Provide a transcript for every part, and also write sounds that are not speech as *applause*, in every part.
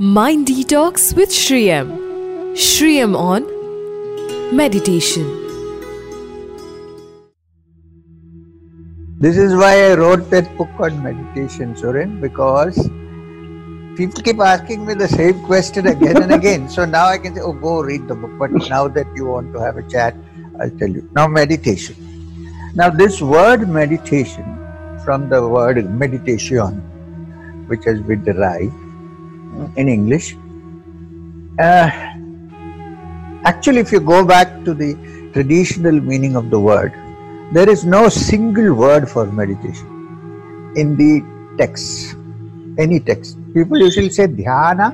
Mind Detox with Sri M. Shriyam on Meditation. This is why I wrote that book on meditation, Suren, because people keep asking me the same question again and again. So now I can say, oh, go read the book. But now that you want to have a chat, I'll tell you. Now, meditation. Now, this word meditation, from the word meditation, which has been derived in English, uh, actually, if you go back to the traditional meaning of the word, there is no single word for meditation in the text, any text. People usually say dhyana,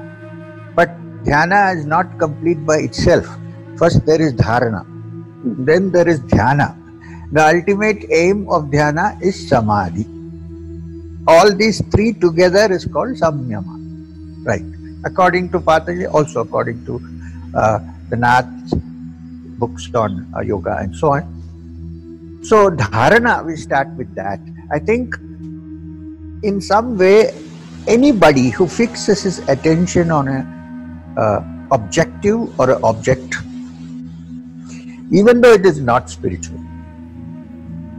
but dhyana is not complete by itself. First, there is dharana, then there is dhyana. The ultimate aim of dhyana is samadhi. All these three together is called samyama. Right. According to Patanjali, also according to uh, the Nath books on uh, yoga and so on. So, dharana, we start with that. I think in some way, anybody who fixes his attention on an uh, objective or an object, even though it is not spiritual,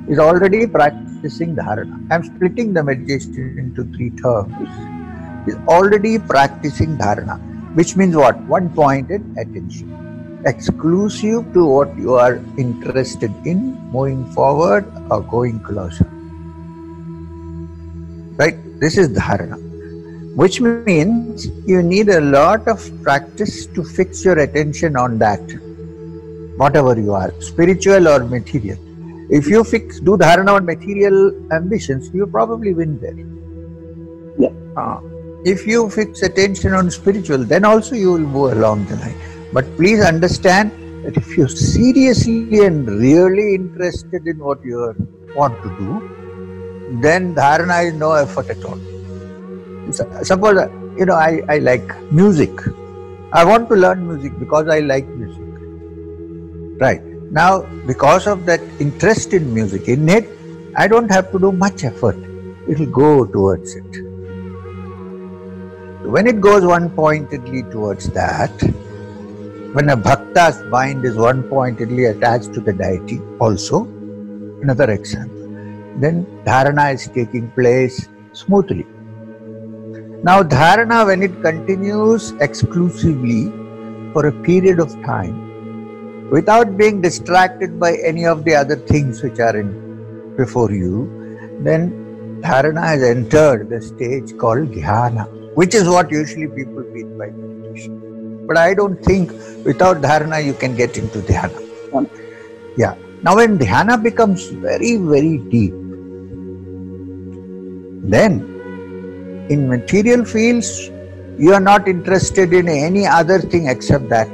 is already practicing dharana. I'm splitting the meditation into three terms. Is already practicing dharana, which means what? One pointed attention, exclusive to what you are interested in, moving forward or going closer. Right? This is dharana, which means you need a lot of practice to fix your attention on that, whatever you are, spiritual or material. If you fix do dharana on material ambitions, you probably win there. Yeah. Uh, if you fix attention on spiritual, then also you will move along the line. But please understand that if you're seriously and really interested in what you want to do, then dharana is no effort at all. Suppose, you know, I, I like music. I want to learn music because I like music. Right. Now, because of that interest in music, in it, I don't have to do much effort. It will go towards it. When it goes one pointedly towards that, when a bhakta's mind is one pointedly attached to the deity, also, another example, then dharana is taking place smoothly. Now, dharana, when it continues exclusively for a period of time, without being distracted by any of the other things which are in before you, then dharana has entered the stage called dhyana, which is what usually people mean by meditation. But I don't think without dharana you can get into dhyana. Yeah. Now, when dhyana becomes very, very deep, then in material fields you are not interested in any other thing except that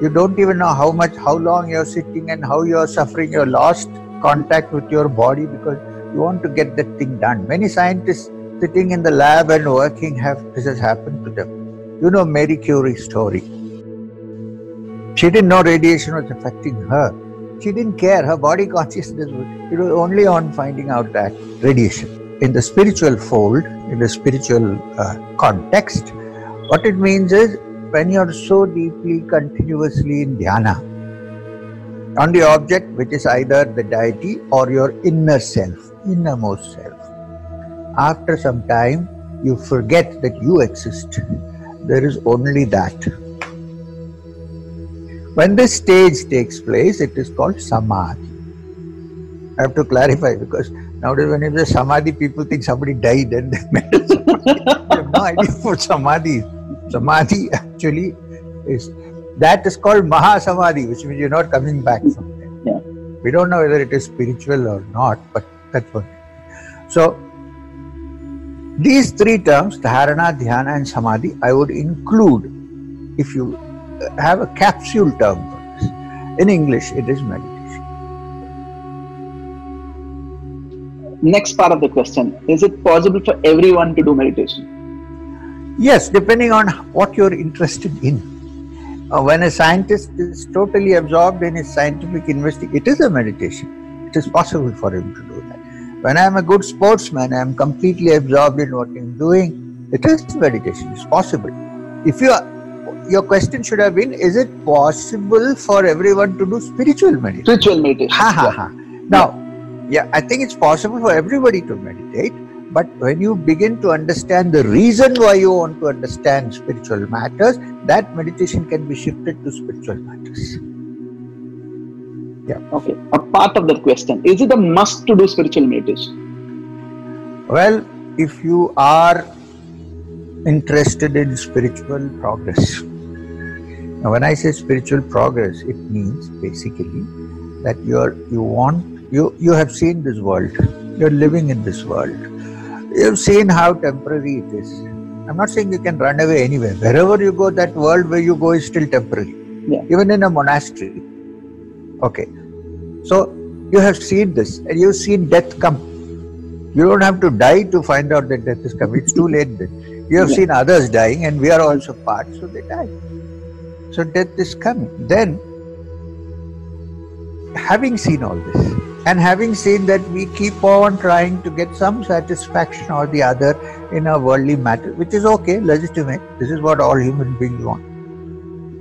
you don't even know how much how long you're sitting and how you're suffering you're lost contact with your body because you want to get that thing done many scientists sitting in the lab and working have this has happened to them. You know Marie Curie's story. She didn't know radiation was affecting her. She didn't care. Her body consciousness was it was only on finding out that radiation. In the spiritual fold in the spiritual uh, context what it means is when you're so deeply continuously in dhyana on the object which is either the deity or your inner self innermost self after some time you forget that you exist. There is only that. When this stage takes place it is called samadhi. I have to clarify because nowadays when you say samadhi people think somebody died and they made a samadhi. I have no idea what samadhi is. Samadhi actually is that is called mahasamadhi which means you're not coming back from there. Yeah. we don't know whether it is spiritual or not but that's what so these three terms dharana dhyana and samadhi i would include if you have a capsule term for this in english it is meditation Next part of the question Is it possible for everyone to do meditation? Yes, depending on what you're interested in. Uh, when a scientist is totally absorbed in his scientific investigation, it is a meditation. It is possible for him to do that. When I'm a good sportsman, I'm completely absorbed in what I'm doing. It is meditation. It's possible. if you are, your question should have been: Is it possible for everyone to do spiritual meditation? Spiritual meditation. Ha ha ha. Now, yeah, I think it's possible for everybody to meditate, but when you begin to understand the reason why you want to understand spiritual matters, that meditation can be shifted to spiritual matters. Okay. A part of that question: Is it a must to do spiritual meditation? Well, if you are interested in spiritual progress, now when I say spiritual progress, it means basically that you're you want you you have seen this world, you're living in this world, you've seen how temporary it is. I'm not saying you can run away anywhere. Wherever you go, that world where you go is still temporary. Yeah. Even in a monastery. Okay. So you have seen this and you've seen death come. You don't have to die to find out that death is coming. It's too late then. You have Yeah. seen others dying and we are also part, so they die. So death is coming. Then, having seen all this and having seen that we keep on trying to get some satisfaction or the other in a worldly matter, which is okay, legitimate. This is what all human beings want.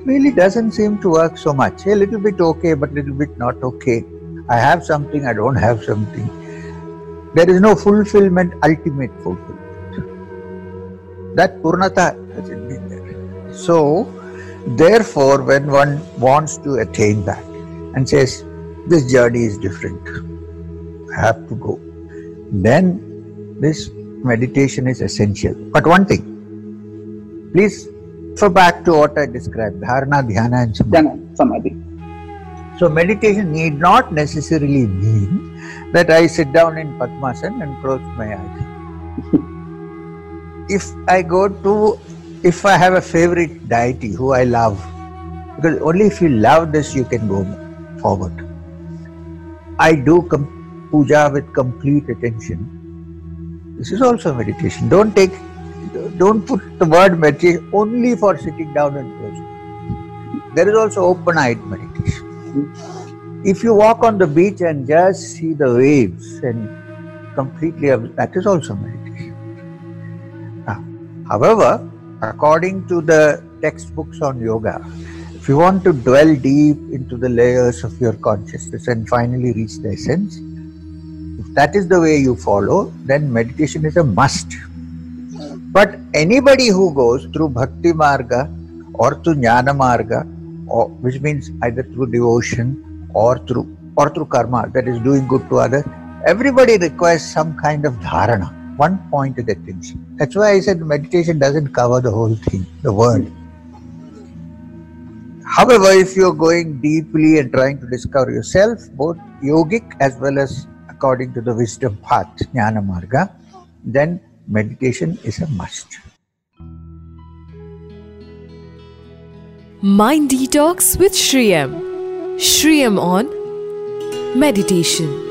Really doesn't seem to work so much. A little bit okay, but little bit not okay. I have something, I don't have something. There is no fulfillment, ultimate fulfillment. That purnata hasn't been there. So, therefore, when one wants to attain that and says, This journey is different, I have to go, then this meditation is essential. But one thing, please refer back to what I described dharana, dhyana, and samadhi. Samadhi. So meditation need not necessarily mean that I sit down in Padmasana and close my eyes. *laughs* if I go to, if I have a favorite deity who I love, because only if you love this you can go forward. I do com- puja with complete attention. This is also meditation. Don't take, don't put the word meditation only for sitting down and closing. There is also open-eyed meditation. If you walk on the beach and just see the waves and completely, that is also meditation. Ah, However, according to the textbooks on yoga, if you want to dwell deep into the layers of your consciousness and finally reach the essence, if that is the way you follow, then meditation is a must. But anybody who goes through Bhakti Marga or through Jnana Marga, or, which means either through devotion or through or through karma, that is doing good to others, everybody requires some kind of dharana, one pointed attention. That's why I said meditation doesn't cover the whole thing, the world. However, if you're going deeply and trying to discover yourself, both yogic as well as according to the wisdom path, Jnana Marga, then meditation is a must. Mind Detox with Sri M. Shriyam on meditation.